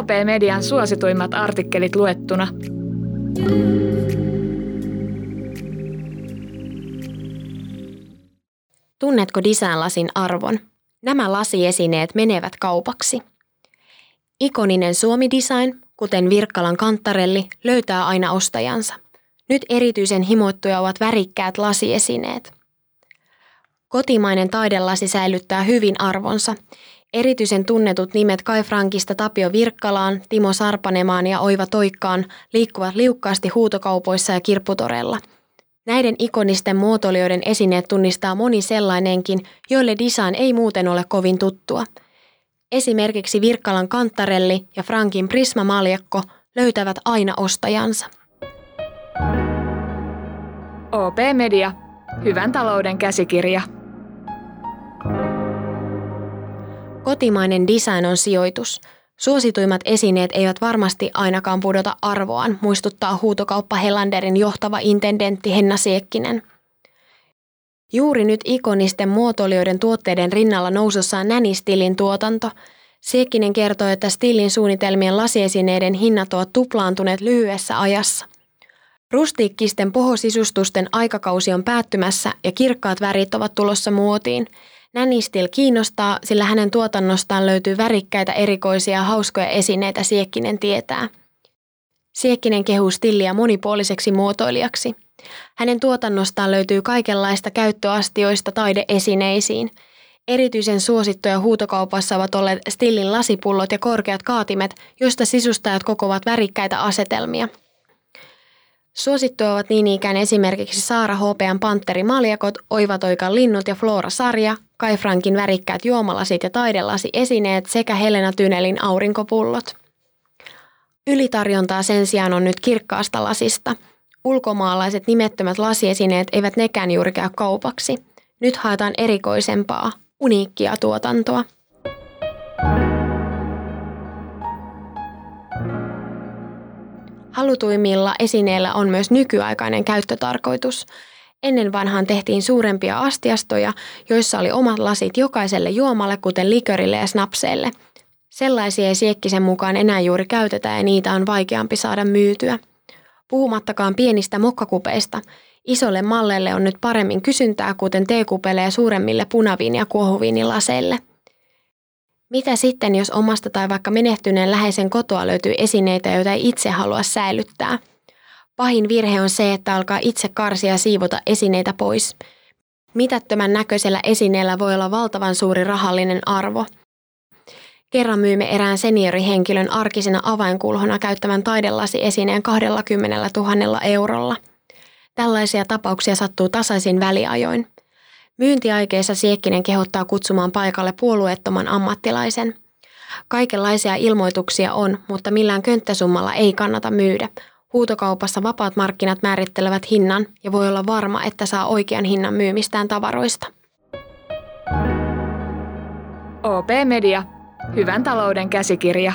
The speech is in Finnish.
OP-median suosituimmat artikkelit luettuna. Tunnetko Design-lasin arvon? Nämä lasiesineet menevät kaupaksi. Ikoninen Suomi-design, kuten Virkkalan kanttarelli, löytää aina ostajansa. Nyt erityisen himoittuja ovat värikkäät lasiesineet. Kotimainen taidelasi säilyttää hyvin arvonsa. Erityisen tunnetut nimet Kai Frankista Tapio Virkkalaan, Timo Sarpanemaan ja Oiva Toikkaan liikkuvat liukkaasti huutokaupoissa ja kirpputorella. Näiden ikonisten muotoilijoiden esineet tunnistaa moni sellainenkin, joille design ei muuten ole kovin tuttua. Esimerkiksi Virkkalan kanttarelli ja Frankin Prisma-maljakko löytävät aina ostajansa. OP Media. Hyvän talouden käsikirja. Kotimainen design on sijoitus. Suosituimmat esineet eivät varmasti ainakaan pudota arvoaan, muistuttaa huutokauppa Hellanderin johtava intendentti Henna Siekkinen. Juuri nyt ikonisten muotoilijoiden tuotteiden rinnalla nousussa on Nänistilin tuotanto. Siekkinen kertoo, että Stillin suunnitelmien lasiesineiden hinnat ovat tuplaantuneet lyhyessä ajassa. Rustiikkisten pohosisustusten aikakausi on päättymässä ja kirkkaat värit ovat tulossa muotiin – Nänistil kiinnostaa, sillä hänen tuotannostaan löytyy värikkäitä, erikoisia ja hauskoja esineitä Siekkinen tietää. Siekkinen kehuu Stilliä monipuoliseksi muotoilijaksi. Hänen tuotannostaan löytyy kaikenlaista käyttöastioista taideesineisiin. Erityisen suosittuja huutokaupassa ovat olleet Stillin lasipullot ja korkeat kaatimet, joista sisustajat kokovat värikkäitä asetelmia – Suosittuja ovat niin ikään esimerkiksi Saara Hopean Panteri-maljakot, Oivatoikan linnut ja Flora-sarja, Kai Frankin värikkäät juomalasit ja taidelasi-esineet sekä Helena Tynelin aurinkopullot. Ylitarjontaa sen sijaan on nyt kirkkaasta lasista. Ulkomaalaiset nimettömät lasiesineet eivät nekään juuri käy kaupaksi. Nyt haetaan erikoisempaa, uniikkia tuotantoa. Halutuimmilla esineillä on myös nykyaikainen käyttötarkoitus. Ennen vanhaan tehtiin suurempia astiastoja, joissa oli omat lasit jokaiselle juomalle, kuten likörille ja snapseille. Sellaisia ei Siekkisen mukaan enää juuri käytetä ja niitä on vaikeampi saada myytyä. Puhumattakaan pienistä mokkakupeista. Isolle malleille on nyt paremmin kysyntää, kuten teekupeille ja suuremmille punaviin- ja kuohuviinilaseille – mitä sitten, jos omasta tai vaikka menehtyneen läheisen kotoa löytyy esineitä, joita ei itse halua säilyttää? Pahin virhe on se, että alkaa itse karsia siivota esineitä pois. Mitättömän näköisellä esineellä voi olla valtavan suuri rahallinen arvo. Kerran myymme erään seniorihenkilön arkisena avainkulhona käyttämän taidelasi esineen 20 000 eurolla. Tällaisia tapauksia sattuu tasaisin väliajoin. Myyntiaikeissa Siekkinen kehottaa kutsumaan paikalle puolueettoman ammattilaisen. Kaikenlaisia ilmoituksia on, mutta millään könttäsummalla ei kannata myydä. Huutokaupassa vapaat markkinat määrittelevät hinnan ja voi olla varma, että saa oikean hinnan myymistään tavaroista. OP Media. Hyvän talouden käsikirja.